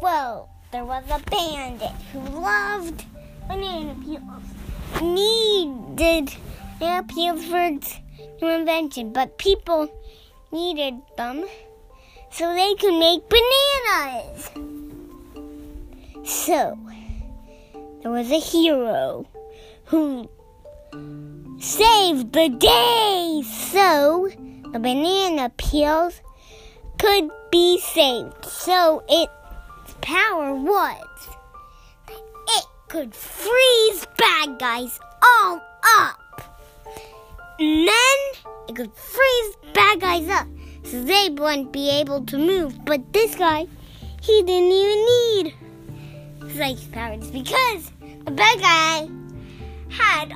Well, there was a bandit who loved banana peels. Needed banana peels for its new invention, but people needed them so they could make bananas. So, there was a hero who saved the day so the banana peels could be saved. So its power was it could freeze bad guys all up. And then it could freeze bad guys up so they wouldn't be able to move. But this guy, he didn't even need psychic powers because the bad guy had!